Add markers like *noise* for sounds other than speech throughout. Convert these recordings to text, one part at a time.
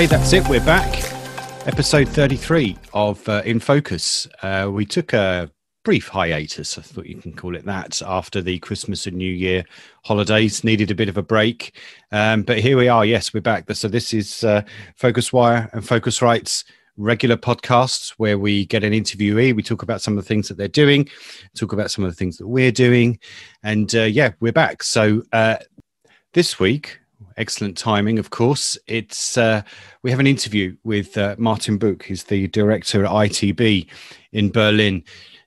Okay, that's it. We're back. Episode 33 of uh, In Focus. Uh, we took a brief hiatus, I thought you can call it that, after the Christmas and New Year holidays. Needed a bit of a break. Um, but here we are. Yes, we're back. So this is uh, PhocusWire and Phocuswright's regular podcasts where we get an interviewee. We talk about some of the things that they're doing, talk about some of the things that we're doing. And uh, yeah, we're back. So uh, this week, excellent timing, of course. It's uh, we have an interview with uh, Martin Buck, who's the director at ITB in Berlin.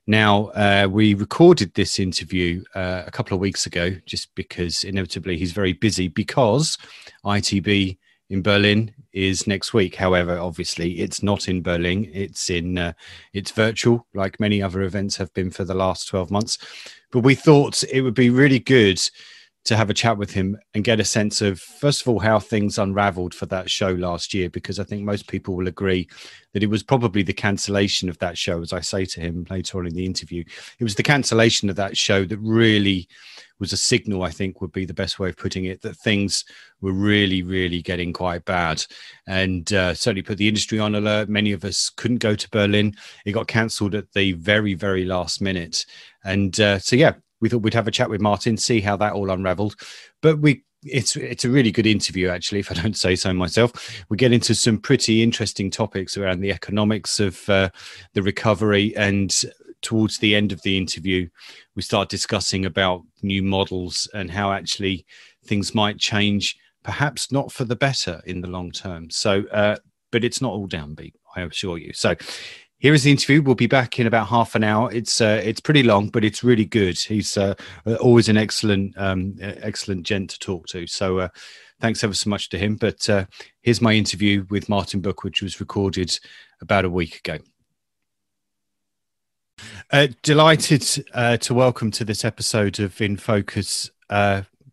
Now, uh, we recorded this interview uh, a couple of weeks ago, just because inevitably he's very busy because ITB in Berlin is next week. However, obviously, it's not in Berlin. It's in uh, it's virtual, like many other events have been for the last twelve months. But we thought it would be really good to have a chat with him and get a sense of first of all how things unraveled for that show last year because i think most people will agree that it was probably the cancellation of that show as i say to him later on in the interview. It was the cancellation of that show that really was a signal i think would be the best way of putting it that things were really really getting quite bad. And uh, certainly put the industry on alert. Many of us couldn't go to berlin. It got cancelled at the very very last minute. And uh, so yeah we thought we'd have a chat with Martin, see how that all unravelled. But we it's it's a really good interview actually if i don't say so myself. We get into some pretty interesting topics around the economics of uh, the recovery and towards the end of the interview we start discussing about new models and how actually things might change perhaps not for the better in the long term. So uh, but it's not all downbeat i assure you. So here is the interview. We'll be back in about half an hour. It's uh, it's pretty long, but it's really good. He's uh, always an excellent um, excellent gent to talk to. So uh, thanks ever so much to him. But uh, here's my interview with Martin Buck, which was recorded about a week ago. Uh, delighted uh, to welcome to this episode of In Focus,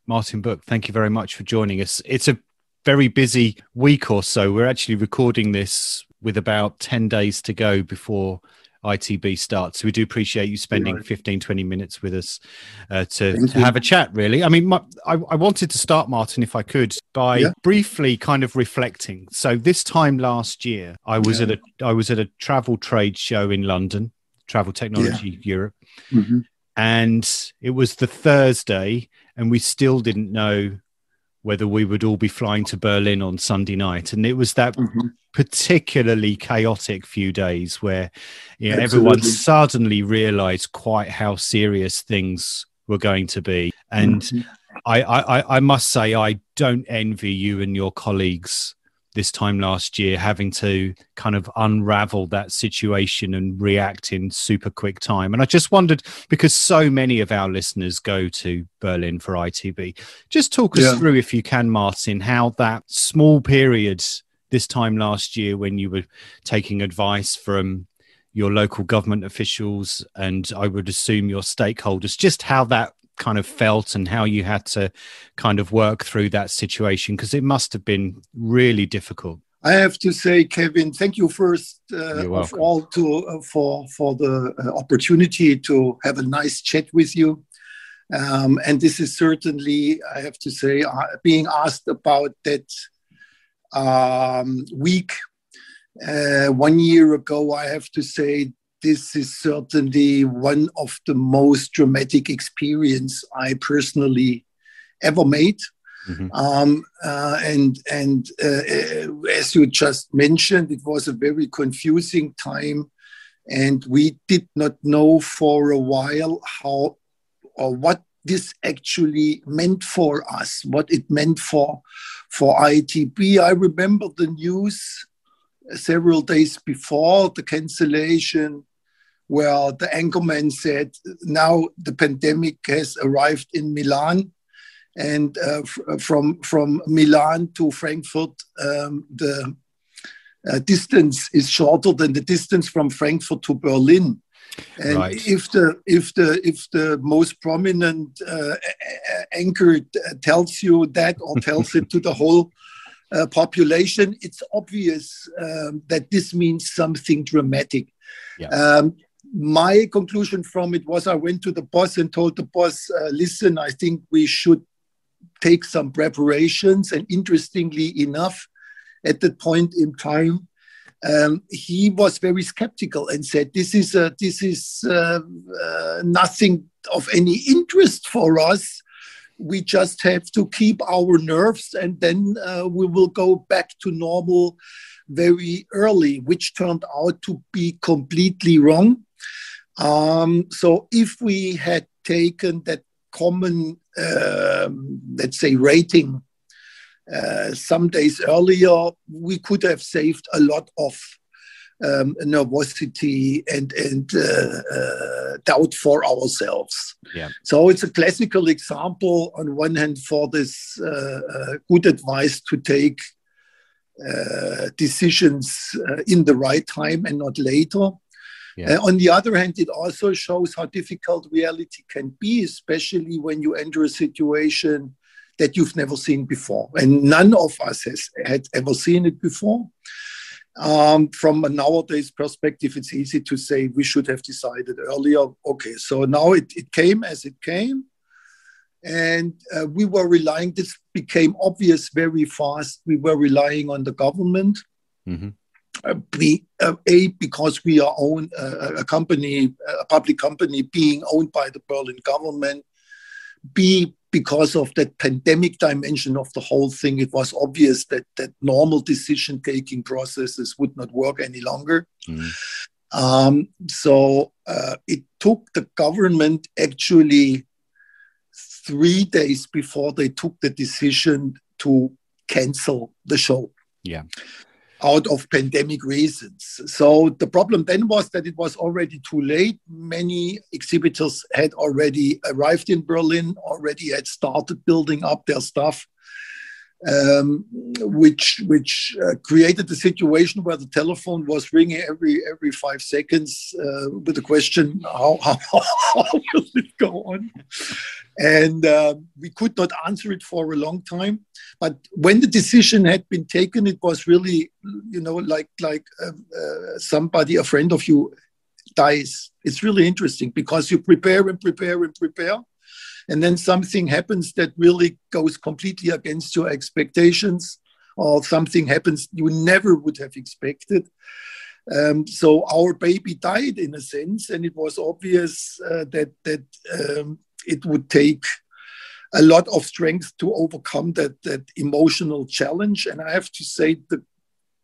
Martin Buck. Thank you very much for joining us. It's a very busy week or so. We're actually recording this with about 10 days to go before ITB starts. So we do appreciate you spending right. 15, 20 minutes with us uh, to, to have a chat, really. I mean, my, I, I, wanted to start, Martin, if I could, by yeah. briefly kind of reflecting. So this time last year, I was yeah. at a I was at a travel trade show in London, Travel Technology yeah. Europe. Mm-hmm. And it was the Thursday, and we still didn't know whether we would all be flying to Berlin on Sunday night. And it was that mm-hmm. particularly chaotic few days where you know, everyone suddenly realized quite how serious things were going to be. And mm-hmm. I, I, I must say, I don't envy you and your colleagues this time last year, having to kind of unravel that situation and react in super quick time. And I just wondered because so many of our listeners go to Berlin for ITB, just talk us yeah. through, if you can, Martin, how that small period this time last year when you were taking advice from your local government officials and I would assume your stakeholders, just how that kind of felt and how you had to kind of work through that situation because it must have been really difficult. I have to say, Kevin, thank you first uh, of all to uh, for for the uh, opportunity to have a nice chat with you. Um, and this is certainly, I have to say, uh, being asked about that um, week uh, one year ago. I have to say this is certainly one of the most dramatic experience I personally ever made. Mm-hmm. Um, uh, and and uh, uh, as you just mentioned, it was a very confusing time, and we did not know for a while how or what this actually meant for us, what it meant for for ITB. I remember the news several days before the cancellation where the anchorman said, now the pandemic has arrived in Milan. And uh, from, from Milan to Frankfurt, um, the uh, distance is shorter than the distance from Frankfurt to Berlin. And right. if the if the if the most prominent uh, anchor tells you that or tells it to the whole uh, population, it's obvious um, that this means something dramatic. Yeah. Um, my conclusion from it was I went to the boss and told the boss, uh, listen, I think we should take some preparations. And interestingly enough, at that point in time, um, he was very skeptical and said, "This is a, this is uh, uh, nothing of any interest for us. We just have to keep our nerves, and then uh, we will go back to normal very early," which turned out to be completely wrong. Um, so, if we had taken that common, um, let's say, rating uh, some days earlier, we could have saved a lot of um, nervosity and and uh, uh, doubt for ourselves. Yeah. So it's a classical example on one hand for this uh, uh good advice to take uh, decisions in the right time and not later. Yeah. on the other hand, it also shows how difficult reality can be, especially when you enter a situation that you've never seen before. And none of us has had ever seen it before. Um, from a nowadays perspective, it's easy to say we should have decided earlier. Okay, so now it, it came as it came. And uh, we were relying, this became obvious very fast. We were relying on the government. Mm-hmm. Uh, uh, A, because we are owned, uh, a company, a public company being owned by the Berlin government. B, because of that pandemic dimension of the whole thing, it was obvious that that normal decision taking processes would not work any longer. Mm. Um, so uh, it took the government actually three days before they took the decision to cancel the show. Yeah out of pandemic reasons. So the problem then was that it was already too late. Many exhibitors had already arrived in Berlin, already had started building up their stuff um, which which uh, created a situation where the telephone was ringing every every five seconds uh, with the question how, how, *laughs* how will it go on? And uh, we could not answer it for a long time. But when the decision had been taken it was really you know like like um, uh, somebody a friend of you dies. It's really interesting because you prepare and prepare and prepare and then something happens that really goes completely against your expectations or something happens you never would have expected. Um, so our baby died in a sense and it was obvious uh, that that um, it would take a lot of strength to overcome that that emotional challenge. And i have to say the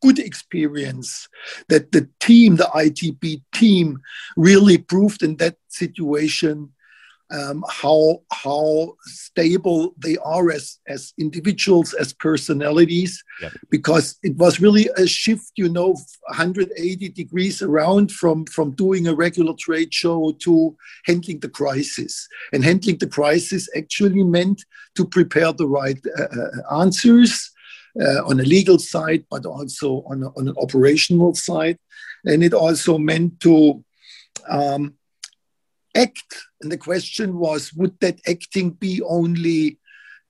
good experience that the team the itb team really proved in that situation um, how how stable they are as as individuals as personalities yep. because it was really a shift you know 180 degrees around from from doing a regular trade show to handling the crisis and handling the crisis actually meant to prepare the right uh, uh answers uh, on a legal side but also on, a, on an operational side and it also meant to um, act. And the question was would that acting be only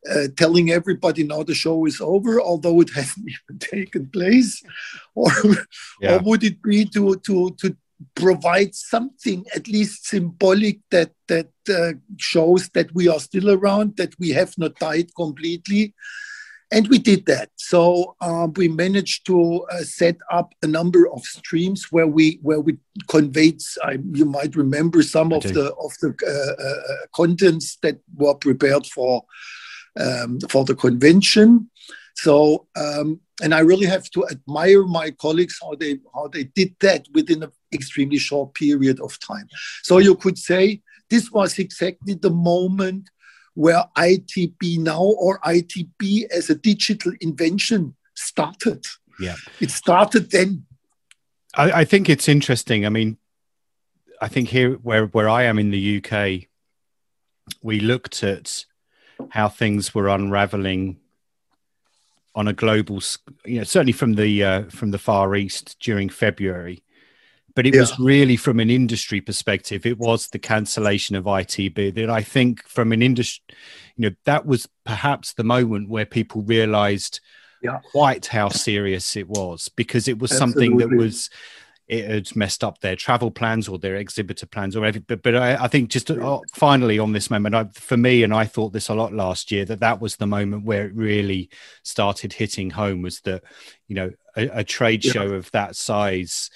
uh, telling everybody now the show is over, although it *laughs* hasn't even taken place? Or, yeah. or would it be to, to, to provide something at least symbolic that that uh, shows that we are still around, that we have not died completely, and we did that. So um, we managed to uh, set up a number of streams where we where we conveyed. Uh, you might remember some of the of the uh, uh, contents that were prepared for um, for the convention. So um, and I really have to admire my colleagues how they how they did that within an extremely short period of time. So you could say this was exactly the moment where ITB now or ITB as a digital invention started. Yeah. It started then. I, I think it's interesting. I mean, I think here where, where I am in the UK, we looked at how things were unraveling on a global, you know, certainly from the uh, from the Far East during February, but it yeah. was really from an industry perspective it was the cancellation of itb that i think from an industry you know that was perhaps the moment where people realized yeah. quite how serious it was because it was Absolutely. something that was it had messed up their travel plans or their exhibitor plans or everything. But, but I, I think just uh, finally on this moment, I, for me, and I thought this a lot last year, that that was the moment where it really started hitting home was that, you know, a, a trade yeah. show of that size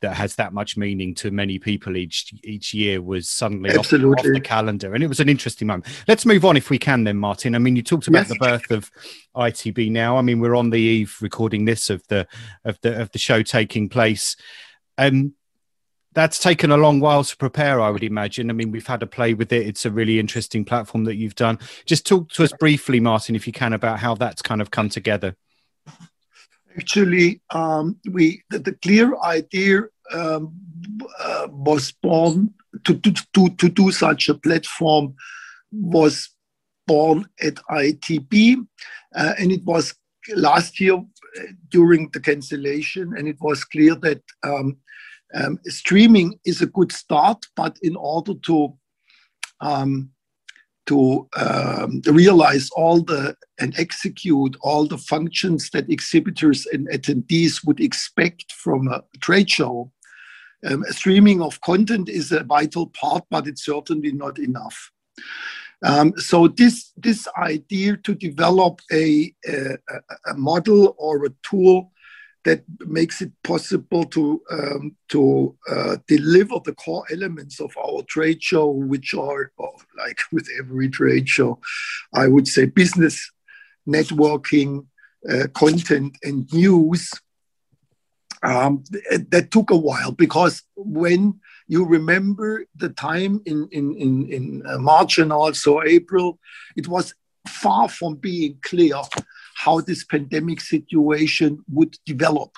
that has that much meaning to many people each each year was suddenly off, off, the calendar. And it was an interesting moment. Let's move on if we can then martin. I mean you talked about yes. the birth of itb now. I mean we're on the eve recording this of the of the of the show taking place. Um that's taken a long while to prepare i would imagine. I mean we've had a play with it. It's a really interesting platform that you've done. Just talk to us briefly martin if you can about how that's kind of come together Actually, um, we the, the, clear idea um, uh, was born to, to, to, to do such a platform was born at ITB, uh, and it was last year uh, during the cancellation, and it was clear that um, um, streaming is a good start, but in order to um, to um, realize all the and execute all the functions that exhibitors and attendees would expect from a trade show. Um, streaming of content is a vital part, but it's certainly not enough. Um, so this this idea to develop a, a, a model or a tool that makes it possible to um, to uh, deliver the core elements of our trade show, which are oh, like with every trade show, I would say business, networking, uh, content, and news. Um, that took a while because when you remember the time in in in, in uh, March and also April, it was far from being clear how this pandemic situation would develop.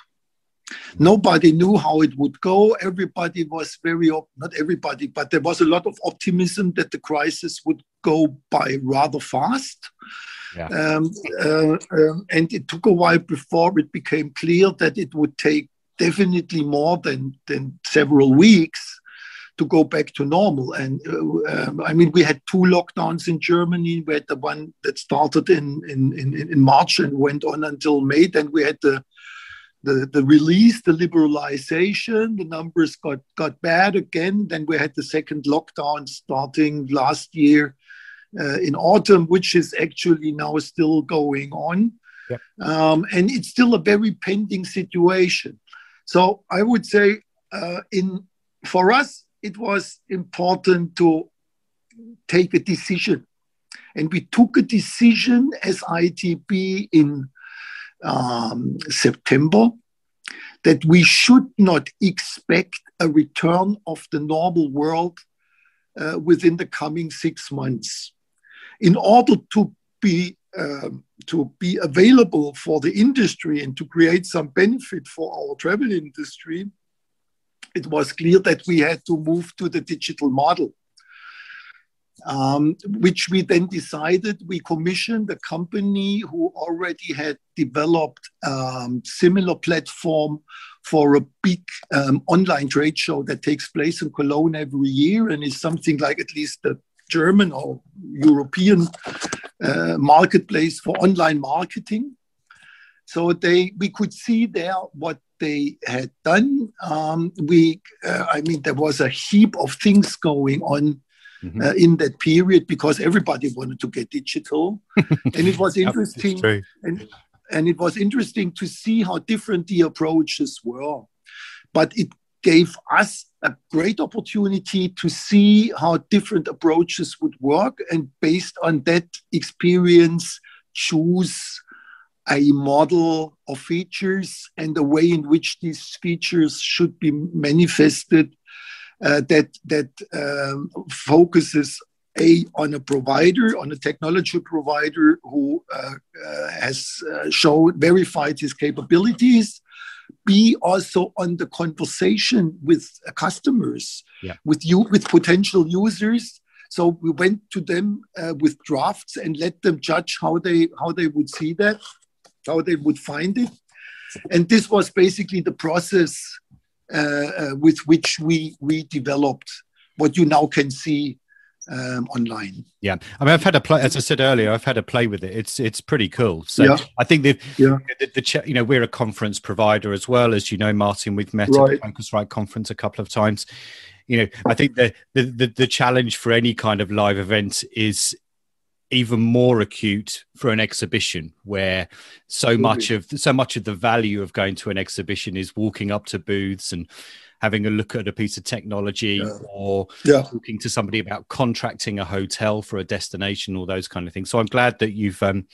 Nobody knew how it would go. Everybody was very, not everybody, but there was a lot of optimism that the crisis would go by rather fast. Yeah. Um, uh, um, and it took a while before it became clear that it would take definitely more than, than several weeks to go back to normal. And uh, I mean, we had two lockdowns in Germany. We had the one that started in, in, in, in March and went on until May. Then we had the the, the release, the liberalization, the numbers got, got bad again. Then we had the second lockdown starting last year uh, in autumn, which is actually now still going on. Yeah. Um, and it's still a very pending situation. So I would say uh, in for us, it was important to take a decision. And we took a decision as ITB in um, September that we should not expect a return of the normal world uh, within the coming six months. In order to be um, to be available for the industry and to create some benefit for our travel industry, it was clear that we had to move to the digital model. Um, which we then decided we commissioned a company who already had developed um, similar platform for a big um, online trade show that takes place in Cologne every year and is something like at least the German or European uh, marketplace for online marketing. So they we could see there what they had done. Um, we, uh, I mean, there was a heap of things going on mm-hmm. uh, in that period because everybody wanted to get digital, *laughs* and it was interesting. and, and it was interesting to see how different the approaches were. But it gave us a great opportunity to see how different approaches would work, and based on that experience, choose a model of features and the way in which these features should be manifested uh, that that um, focuses a on a provider on a technology provider who uh, uh, has uh, shown verified his capabilities b also on the conversation with customers yeah. with you with potential users so we went to them uh, with drafts and let them judge how they how they would see that how they would find it. And this was basically the process uh, uh, with which we, we developed what you now can see um, online. Yeah, I mean, I've had a play. As I said earlier, I've had a play with it. It's it's pretty cool. So yeah. I think the, yeah. the, the, you know we're a conference provider as well as you know, Martin. We've met right. at the Phocuswright conference a couple of times. You know, I think the, the the the challenge for any kind of live event is even more acute for an exhibition where so mm-hmm. much of so much of the value of going to an exhibition is walking up to booths and having a look at a piece of technology yeah. or yeah. talking to somebody about contracting a hotel for a destination or those kind of things so i'm glad that you've um,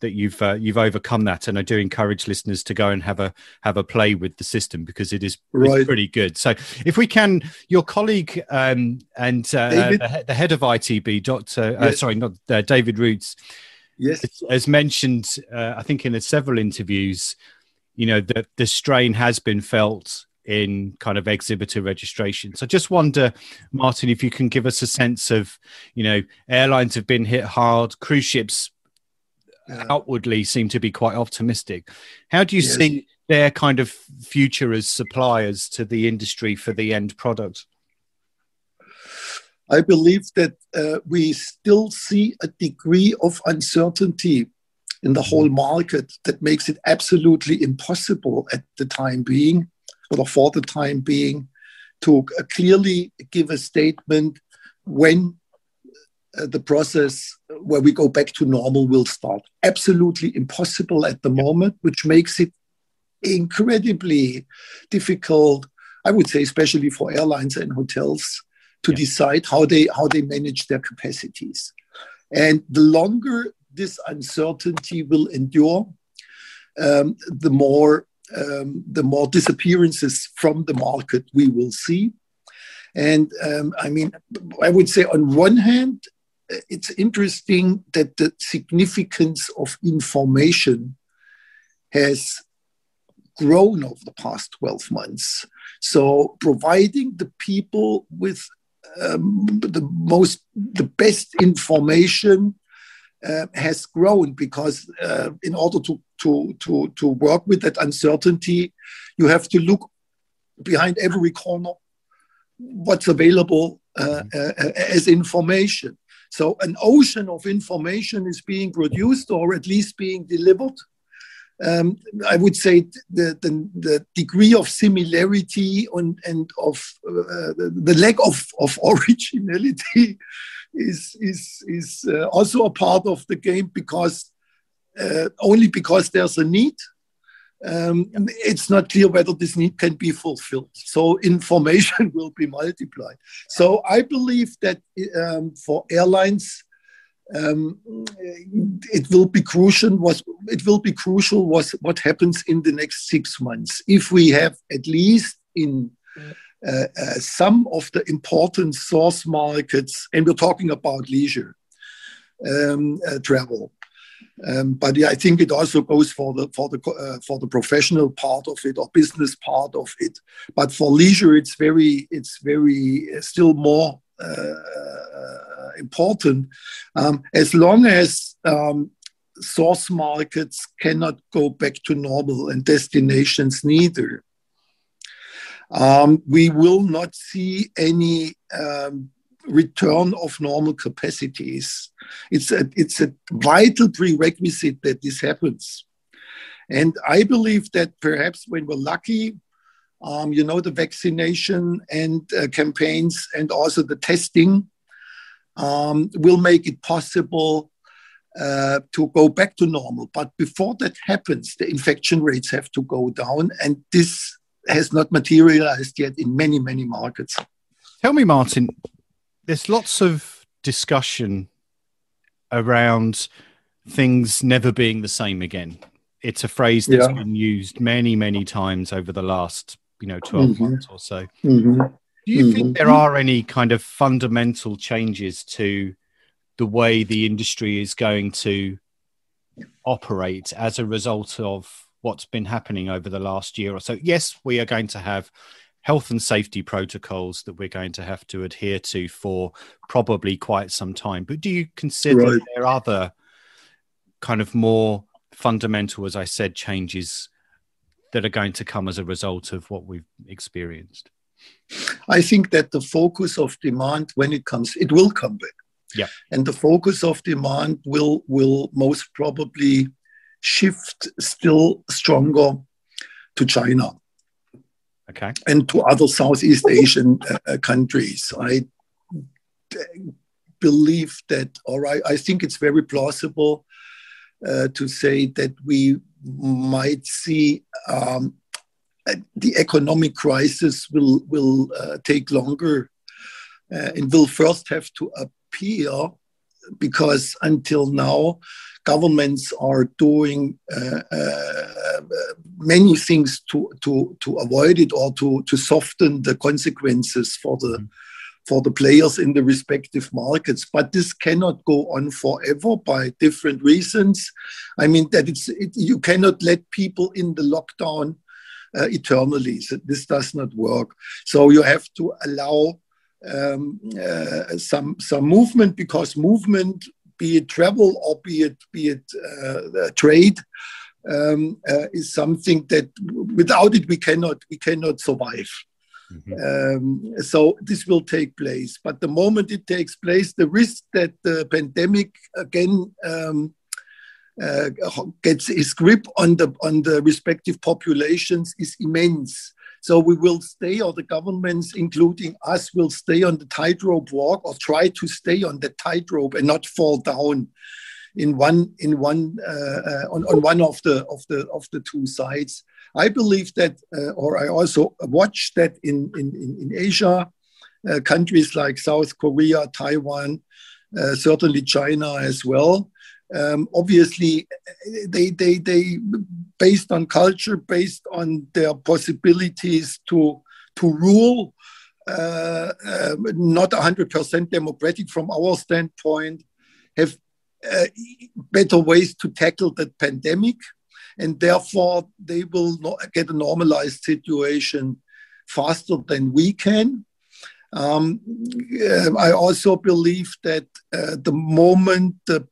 that you've uh, you've overcome that and i do encourage listeners to go and have a have a play with the system because it is right. pretty good so if we can your colleague um, and uh, the, the, head of itb dr uh, sorry not uh, david ruetz yes has mentioned uh, i think in several interviews you know that the strain has been felt in kind of exhibitor registration. So I just wonder, Martin, if you can give us a sense of, you know, airlines have been hit hard, cruise ships yeah. outwardly seem to be quite optimistic. How do you yes. see their kind of future as suppliers to the industry for the end product? I believe that uh, we still see a degree of uncertainty in the whole market that makes it absolutely impossible at the time being or for the time being, to uh, clearly give a statement when uh, the process where we go back to normal will start. Absolutely impossible at the moment, which makes it incredibly difficult, I would say, especially for airlines and hotels, to yeah. decide how they how they manage their capacities. And the longer this uncertainty will endure, um, the more um, the more disappearances from the market we will see. And um, I mean, I would say on one hand, it's interesting that the significance of information has grown over the past 12 months. So providing the people with um, the most, the best information uh, has grown because uh, in order to, to, to, to work with that uncertainty, you have to look behind every corner what's available uh, mm-hmm. uh, as information. So an ocean of information is being produced or at least being delivered. Um, I would say the, the, the, degree of similarity and, and of uh, the, the lack of, of *laughs* originality is is is uh, also a part of the game because uh, only because there's a need. Um, it's not clear whether this need can be fulfilled. So information *laughs* will be multiplied. So I believe that um, for airlines, um, it will be crucial. Was it will be crucial was what happens in the next six months. If we have at least in uh, some of the important source markets, and we're talking about leisure um, uh, travel. Um, but yeah, I think it also goes for the for the uh, for the professional part of it or business part of it. But for leisure, it's very it's very uh, still more uh, important um, as long as um, source markets cannot go back to normal and destinations neither um, we will not see any um, return of normal capacities. It's a, it's a vital prerequisite that this happens. And I believe that perhaps when we're lucky, um, you know, the vaccination and uh, campaigns and also the testing um, will make it possible uh, to go back to normal. But before that happens, the infection rates have to go down. And this has not materialized yet in many, many markets. Tell me, Martin, there's lots of discussion around things never being the same again. It's a phrase that's yeah. been used many, many times over the last, you know, 12 mm-hmm. months or so. Mm-hmm. Do you mm-hmm. think there are any kind of fundamental changes to the way the industry is going to operate as a result of what's been happening over the last year or so. Yes, we are going to have health and safety protocols that we're going to have to adhere to for probably quite some time. But do you consider right. there are other kind of more fundamental, as I said, changes that are going to come as a result of what we've experienced? I think that the focus of demand, when it comes, it will come back Yeah. And the focus of demand will will most probably shift still stronger to China. Okay. And to other Southeast Asian uh, uh countries. I believe that, or I, I think it's very plausible uh, to say that we might see um, the economic crisis will will uh, take longer uh, and will first have to appear because until now governments are doing uh, uh, many things to, to, to avoid it or to, to soften the consequences for the mm. for the players in the respective markets but this cannot go on forever by different reasons i mean that it's it, you cannot let people in the lockdown uh, eternally. So this does not work. So you have to allow um, uh, some some movement because movement, be it travel or be it be it uh, trade, um, uh, is something that without it we cannot we cannot survive. Mm-hmm. Um, so this will take place, but the moment it takes place, the risk that the pandemic again um, uh, gets its grip on the on the respective populations is immense. So we will stay, or the governments, including us, will stay on the tightrope walk, or try to stay on the tightrope and not fall down in one in one uh, uh, on, on one of the of the of the two sides. I believe that, uh, or I also watch that in in in, Asia, uh, countries like South Korea, Taiwan, uh, certainly China as well um, obviously they, they, they, based on culture, based on their possibilities to, to rule, uh, uh, not 100% democratic from our standpoint, have uh, better ways to tackle the pandemic. And therefore, they will get a normalized situation faster than we can. Um, I also believe that uh, the moment the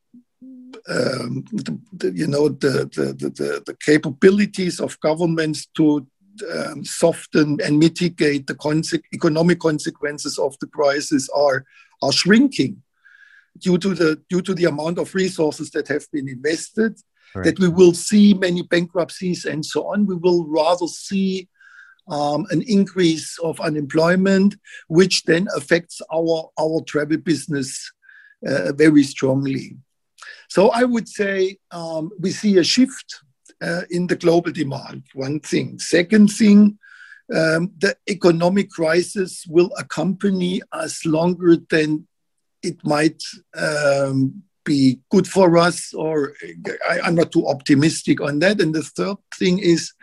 um, the, the, you know the, the, the, capabilities of governments to um, soften and mitigate the conse- economic consequences of the crisis are are shrinking due to the due to the amount of resources that have been invested. Right. That we will see many bankruptcies and so on. We will rather see um, an increase of unemployment, which then affects our our travel business uh, very strongly. So I would say um, we see a shift uh, in the global demand, one thing. Second thing, um, the economic crisis will accompany us longer than it might um, be good for us, or I, am not too optimistic on that. And the third thing is,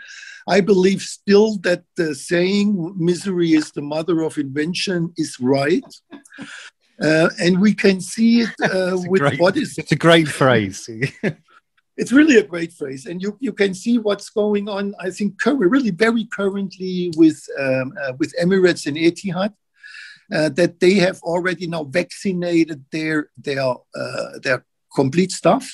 I believe still that the saying misery is the mother of invention is right. Uh, and we can see it *laughs* uh, with great, what is. It's a great phrase. *laughs* it's really a great phrase, and you, you can see what's going on. I think currently, really very currently with um, uh, with Emirates and Etihad, uh, that they have already now vaccinated their their uh, their complete staff,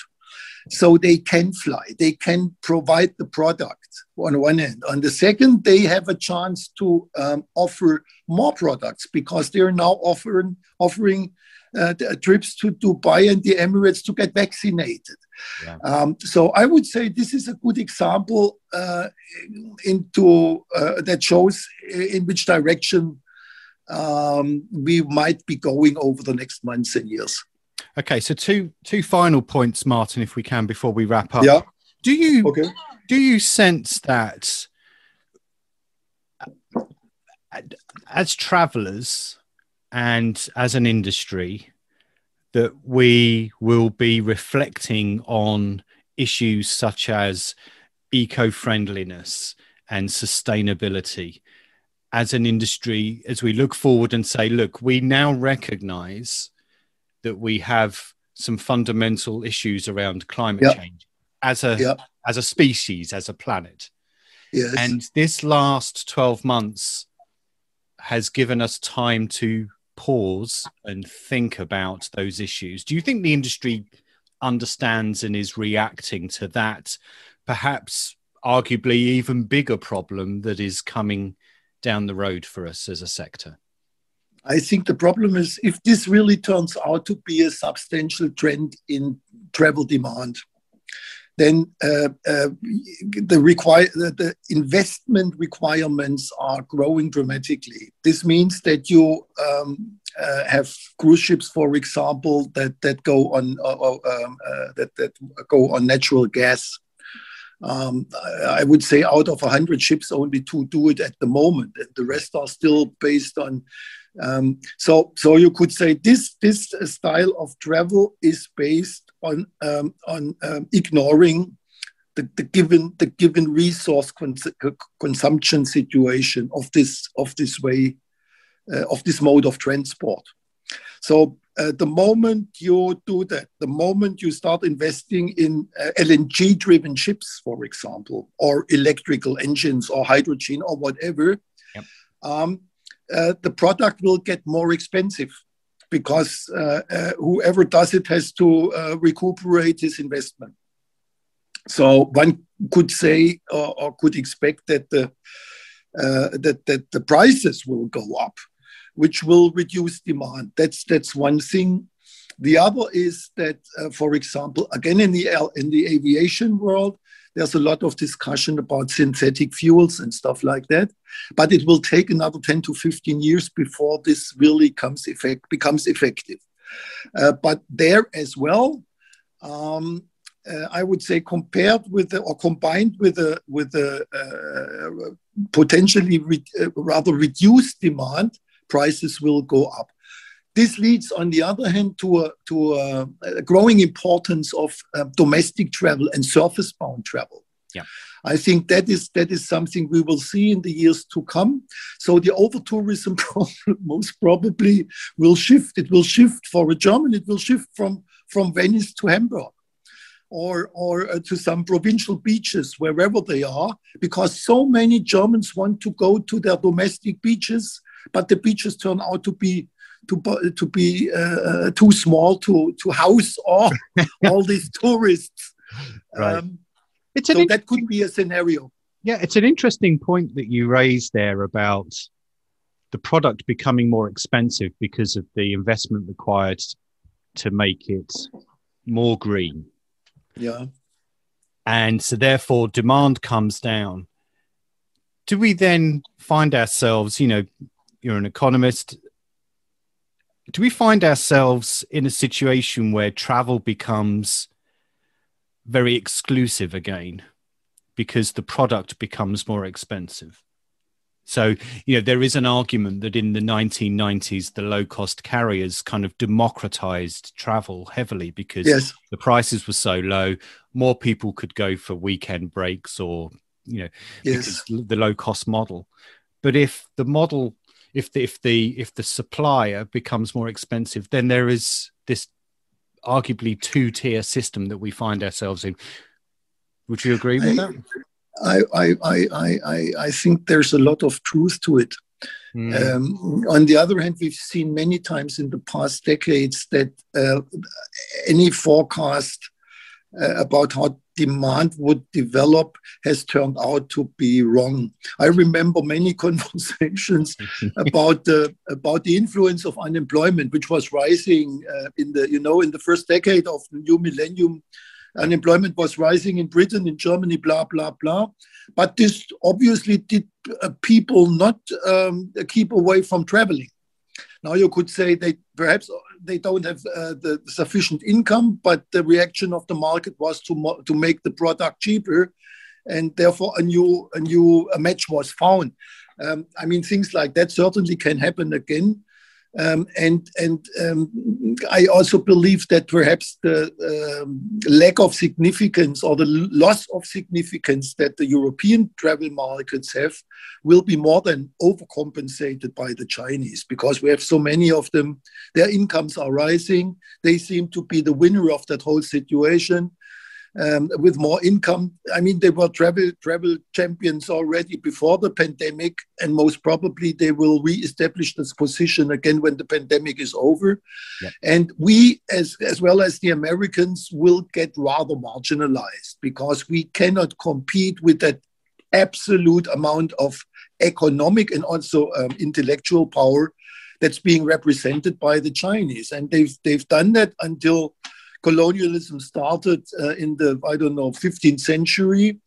so they can fly. They can provide the product on one end. On the second, they have a chance to um, offer more products because they're now offering offering uh, trips to Dubai and the Emirates to get vaccinated. Yeah. Um, so I would say this is a good example uh, into uh, that shows in which direction um, we might be going over the next months and years. Okay, so two two final points, Martin, if we can, before we wrap up. Yeah. Do you okay. do you sense that as travelers and as an industry that we will be reflecting on issues such as eco-friendliness and sustainability as an industry as we look forward and say look we now recognize that we have some fundamental issues around climate yep. change as a yep. as a species as a planet yes. and this last 12 months has given us time to pause and think about those issues. Do you think the industry understands and is reacting to that, perhaps arguably even bigger problem that is coming down the road for us as a sector? I think the problem is if this really turns out to be a substantial trend in travel demand, then uh, uh, the, require, the investment requirements are growing dramatically. This means that you um, uh, have cruise ships, for example, that that go on uh, uh, um, uh, that that go on natural gas. Um, I would say out of 100 ships, only two do it at the moment, and the rest are still based on um, so, so you could say this this style of travel is based on um, on um, ignoring the, the, given the given resource cons consumption situation of this of this way uh, of this mode of transport. So uh, the moment you do that, the moment you start investing in uh, LNG driven ships, for example, or electrical engines or hydrogen or whatever, yep. um, uh, the product will get more expensive because uh, uh, whoever does it has to uh, recuperate his investment. So one could say or, or could expect that the uh, that that the prices will go up, which will reduce demand. That's that's one thing. The other is that, for example, again in the in the aviation world, there's a lot of discussion about synthetic fuels and stuff like that. But it will take another 10 to 15 years before this really comes effect, becomes effective. Uh, but there as well, um, uh, I would say compared with the, or combined with the with the uh, potentially re, uh, rather reduced demand, prices will go up. This leads, on the other hand, to a, to a, a growing importance of uh, domestic travel and surface-bound travel. Yeah. I think that is that is something we will see in the years to come. So the over tourism *laughs* problem most probably will shift. It will shift for a German. It will shift from from Venice to Hamburg, or or uh, to some provincial beaches wherever they are, because so many Germans want to go to their domestic beaches, but the beaches turn out to be to to be uh, too small to to house all *laughs* all these tourists. Right. Um, it's so that could be a scenario. Yeah, it's an interesting point that you raised there about the product becoming more expensive because of the investment required to make it more green. Yeah. And so therefore demand comes down. Do we then find ourselves, you know, you're an economist, do we find ourselves in a situation where travel becomes very exclusive again because the product becomes more expensive? So, you know, there is an argument that in the 1990s, the low cost carriers kind of democratized travel heavily because yes. the prices were so low, more people could go for weekend breaks or, you know, yes. because the low cost model. But if the model if the if the if the supplier becomes more expensive, then there is this arguably two tier system that we find ourselves in. Would you agree with I, that? I, I, I, I, I think there's a lot of truth to it. Mm. Um, on the other hand, we've seen many times in the past decades that uh, any forecast about how demand would develop has turned out to be wrong. I remember many *laughs* conversations *laughs* about the about the influence of unemployment, which was rising uh, in the you know in the first decade of the new millennium. Unemployment was rising in Britain, in Germany, blah blah blah. But this obviously did uh, people not um, keep away from traveling. Now you could say they perhaps they don't have uh, the sufficient income, but the reaction of the market was to to make the product cheaper, and therefore a new a new a match was found. Um, I mean, things like that certainly can happen again. Um, and and um, I also believe that perhaps the um, lack of significance or the loss of significance that the European travel markets have will be more than overcompensated by the Chinese because we have so many of them. Their incomes are rising. They seem to be the winner of that whole situation um, with more income. I mean, they were travel travel champions already before the pandemic, and most probably they will re-establish this position again when the pandemic is over. Yeah. And we, as as well as the Americans, will get rather marginalized because we cannot compete with that absolute amount of economic and also um, intellectual power that's being represented by the Chinese. And they've, they've done that until colonialism started uh, in the, I don't know, 15th century.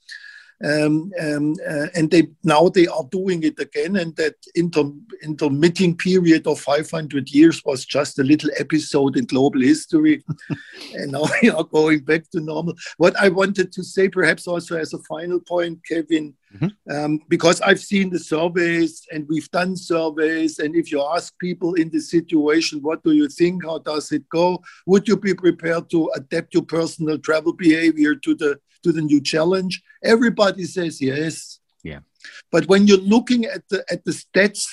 Um, um, uh, and they now they are doing it again. And that inter, intermitting period of 500 years was just a little episode in global history. *laughs* and now we are going back to normal. What I wanted to say, perhaps also as a final point, Kevin, mm-hmm. um, because I've seen the surveys and we've done surveys. And if you ask people in this situation, what do you think? How does it go? Would you be prepared to adapt your personal travel behavior to the to the new challenge? Everybody says yes. Yeah. But when you're looking at the at the stats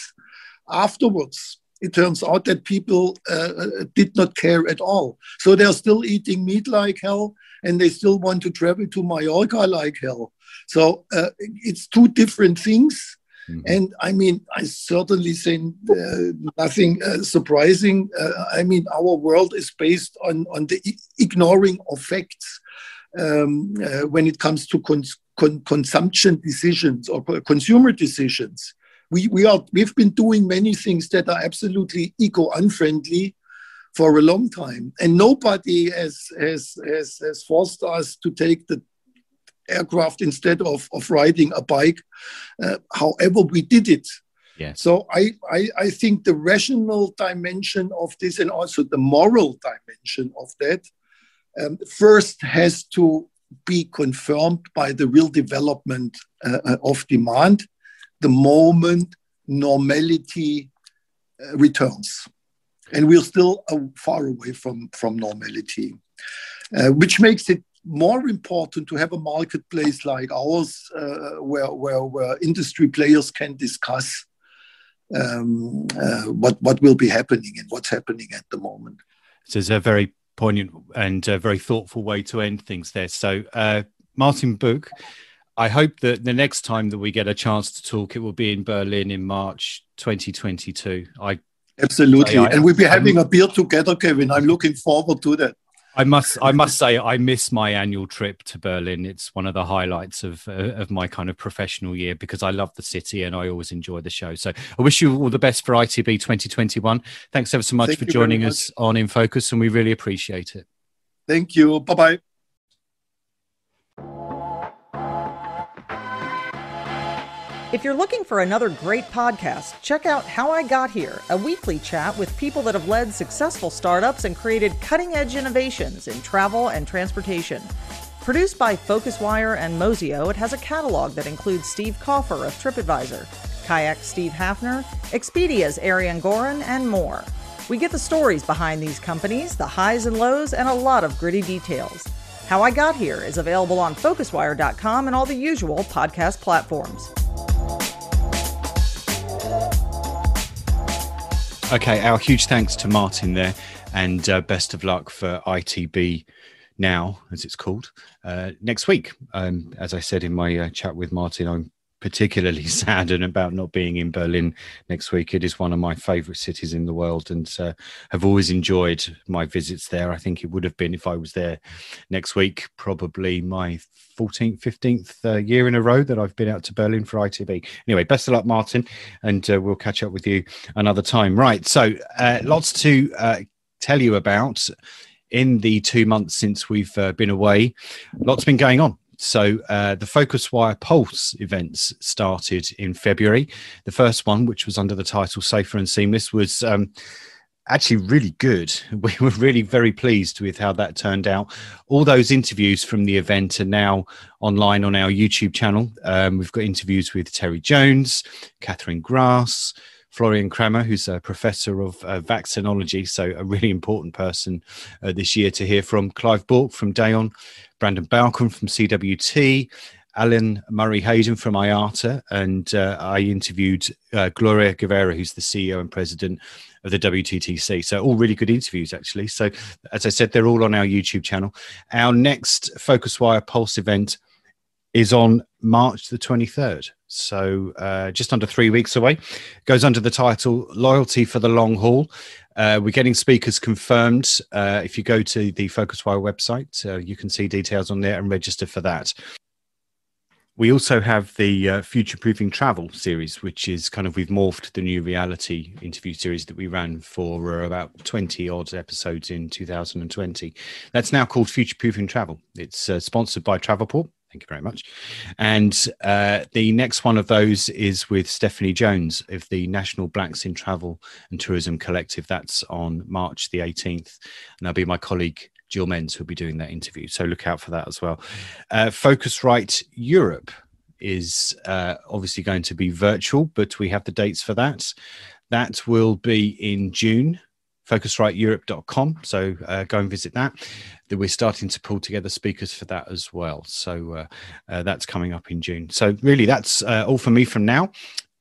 afterwards, it turns out that people uh, uh, did not care at all. So they're still eating meat like hell, and they still want to travel to Mallorca like hell. So uh, it's two different things. Mm-hmm. And I mean, I certainly say uh, nothing uh, surprising. Uh, I mean, our world is based on, on the I- ignoring of facts um, uh, when it comes to cons- con- consumption decisions or consumer decisions. We, we are, we've been doing many things that are absolutely eco unfriendly for a long time. And nobody has, has, has, has forced us to take the aircraft instead of, of riding a bike. Uh, however, we did it. Yes. So I, I, I think the rational dimension of this and also the moral dimension of that um, first has to be confirmed by the real development uh, uh, of demand the moment normality uh, returns. And we're still uh, far away from, from normality, uh, which makes it more important to have a marketplace like ours uh, where, where, where industry players can discuss um, what, what will be happening and what's happening at the moment. So it's a very poignant and uh, very thoughtful way to end things there. So, uh, Martin Buck, I hope that the next time that we get a chance to talk, it will be in Berlin in March 2022. I absolutely, I, and we'll be having I'm, a beer together, Kevin. I'm looking forward to that. I must I must say I miss my annual trip to Berlin. It's one of the highlights of uh, of my kind of professional year because I love the city and I always enjoy the show. So I wish you all the best for ITB 2021. Thanks ever so much Thank for joining us on In Focus and we really appreciate it. Thank you. Bye bye. If you're looking for another great podcast, check out How I Got Here, a weekly chat with people that have led successful startups and created cutting edge innovations in travel and transportation. Produced by PhocusWire and Mozio, it has a catalog that includes Steve Kaufer of TripAdvisor, Kayak Steve Hafner, Expedia's Ariane Gorin, and more. We get the stories behind these companies, the highs and lows, and a lot of gritty details. How I Got Here is available on PhocusWire.com and all the usual podcast platforms. Okay, our huge thanks to Martin there, and uh, best of luck for ITB now, as it's called, uh, next week. Um, as I said in my uh, chat with Martin, I'm particularly *laughs* saddened about not being in Berlin next week. It is one of my favorite cities in the world and uh, have always enjoyed my visits there. I think it would have been if I was there next week, probably my 14th, 15th uh, year in a row that I've been out to Berlin for ITB. Anyway, best of luck, Martin, and uh, we'll catch up with you another time. Right. So, uh, lots to uh, tell you about in the two months since we've uh, been away. Lots been going on. So uh, the PhocusWire Pulse events started in February. The first one, which was under the title Safer and Seamless, was um, actually really good. *laughs* We were really very pleased with how that turned out. All those interviews from the event are now online on our YouTube channel. Um, we've got interviews with Terry Jones, Catherine Grass, Florian Krammer, who's a professor of uh, vaccinology, so a really important person uh, this year to hear from. Clive Bork from Dayon, Brandon Balcom from CWT, Alan Murray Hayden from IATA, and uh, I interviewed uh, Gloria Guevara, who's the CEO and president of the WTTC. So, all really good interviews, actually. So, as I said, they're all on our YouTube channel. Our next FocusWire Pulse event is on March the 23rd. So, uh, just under three weeks away. Goes under the title Loyalty for the Long Haul. Uh, we're getting speakers confirmed. Uh, if you go to the PhocusWire website, uh, you can see details on there and register for that. We also have the uh, Future Proofing Travel series, which is kind of we've morphed the new reality interview series that we ran for uh, about 20 odd episodes in 2020. That's now called Future Proofing Travel. It's sponsored by Travelport. Thank you very much. And uh, the next one of those is with Stephanie Jones of the National Blacks in Travel and Tourism Collective. That's on March the 18th. And that'll be my colleague Jill Menz who'll be doing that interview. So look out for that as well. Uh, Phocuswright Europe is uh, obviously going to be virtual, but we have the dates for that. That will be in June. Phocuswrighteurope.com. So uh, go and visit that. We're starting to pull together speakers for that as well. So uh, uh, that's coming up in June. So really, that's uh, all for me from now.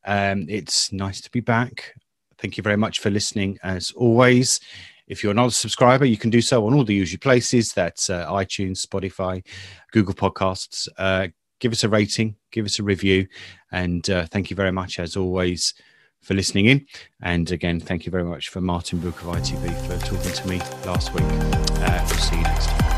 Um, it's nice to be back. Thank you very much for listening. As always, if you're not a subscriber, you can do so on all the usual places. That's uh, iTunes, Spotify, Google Podcasts. Uh, give us a rating, give us a review, and thank you very much, as always, for listening in. And again, thank you very much for Martin Buck of ITB for talking to me last week. Uh, we'll see you next time.